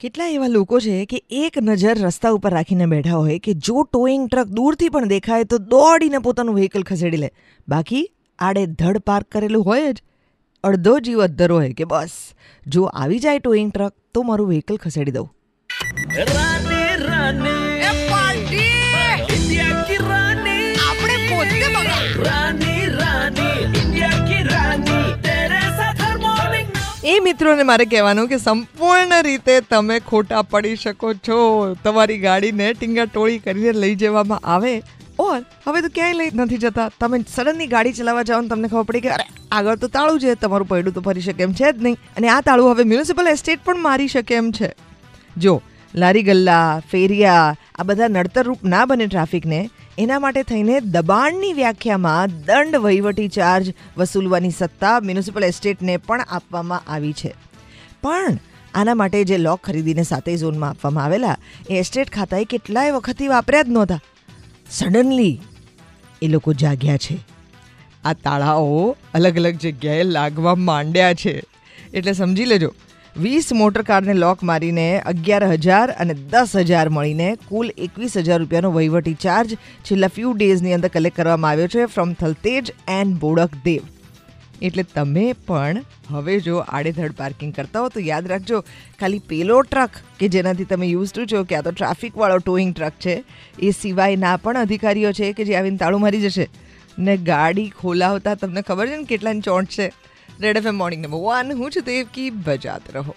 કેટલા એવા લોકો છે કે એક નજર રસ્તા ઉપર રાખીને બેઠા હોય કે જો ટોઈંગ ટ્રક દૂરથી પણ દેખાય તો દોડીને પોતાનું વ્હીકલ ખસેડી લે. બાકી આડે ધડ પાર્ક કરેલું હોય જ. અડધો જીવ અધ્ધર હોય કે બસ. જો આવી જાય ટોઈંગ ટ્રક તો મારું વ્હીકલ ખસેડી દઉં. એ મિત્રોને મારે કહેવાનું કે સંપૂર્ણ રીતે તમે ખોટા પડી શકો છો. તમારી ગાડીને ટીંગા ટોળી કરીને લઈ જવામાં આવે. ઓર હવે તો ક્યાંય લઈ નથી જતા. તમે સડનલી ગાડી ચલાવવા જાઓ ને તમને ખબર પડી કે અરે, આગળ તો તાળું છે, તમારું પૈડું તો ફરી શકે એમ છે જ નહીં. અને આ તાળું હવે મ્યુનિસિપલ એસ્ટેટ પણ મારી શકે એમ છે. જો, લારી ગલ્લા, ફેરિયા આ બધા નડતરરૂપ ના બને ટ્રાફિકને, એના માટે થઈને દબાણની વ્યાખ્યામાં દંડ વહીવટી ચાર્જ વસૂલવાની સત્તા મ્યુનિસિપલ એસ્ટેટને પણ આપવામાં આવી છે. પણ આના માટે જે લોક ખરીદીને સાતેય ઝોનમાં આપવામાં આવેલા, એ એસ્ટેટ ખાતાએ કેટલાય વખતથી વાપર્યા જ નહોતા. સડનલી એ લોકો જાગ્યા છે. આ તાળાઓ અલગ અલગ જગ્યાએ લાગવા માંડ્યા છે. એટલે સમજી લેજો વીસ મોટર કારને લોક મારીને અગિયાર હજાર અને દસ હજાર મળીને કુલ એકવીસ હજાર રૂપિયાનો વહીવટી ચાર્જ છેલ્લા ફ્યુ ડેઝની અંદર કલેક્ટ કરવામાં આવ્યો છે from Thaltej and Bodakdev એટલે તમે પણ હવે જો આડેધડ પાર્કિંગ કરતા હો તો યાદ રાખજો, ખાલી પેલો ટ્રક કે જેનાથી તમે યુઝ ટુ છો, કે આ તો ટ્રાફિકવાળો ટોઈંગ ટ્રક છે, એ સિવાયના પણ અધિકારીઓ છે કે જે આવીને તાળું મારી જશે. ને ગાડી ખોલાવતા તમને ખબર છે ને કેટલાની ચોંટ છે? Red F M morning number one હું છું દેવકી બજાત રહો.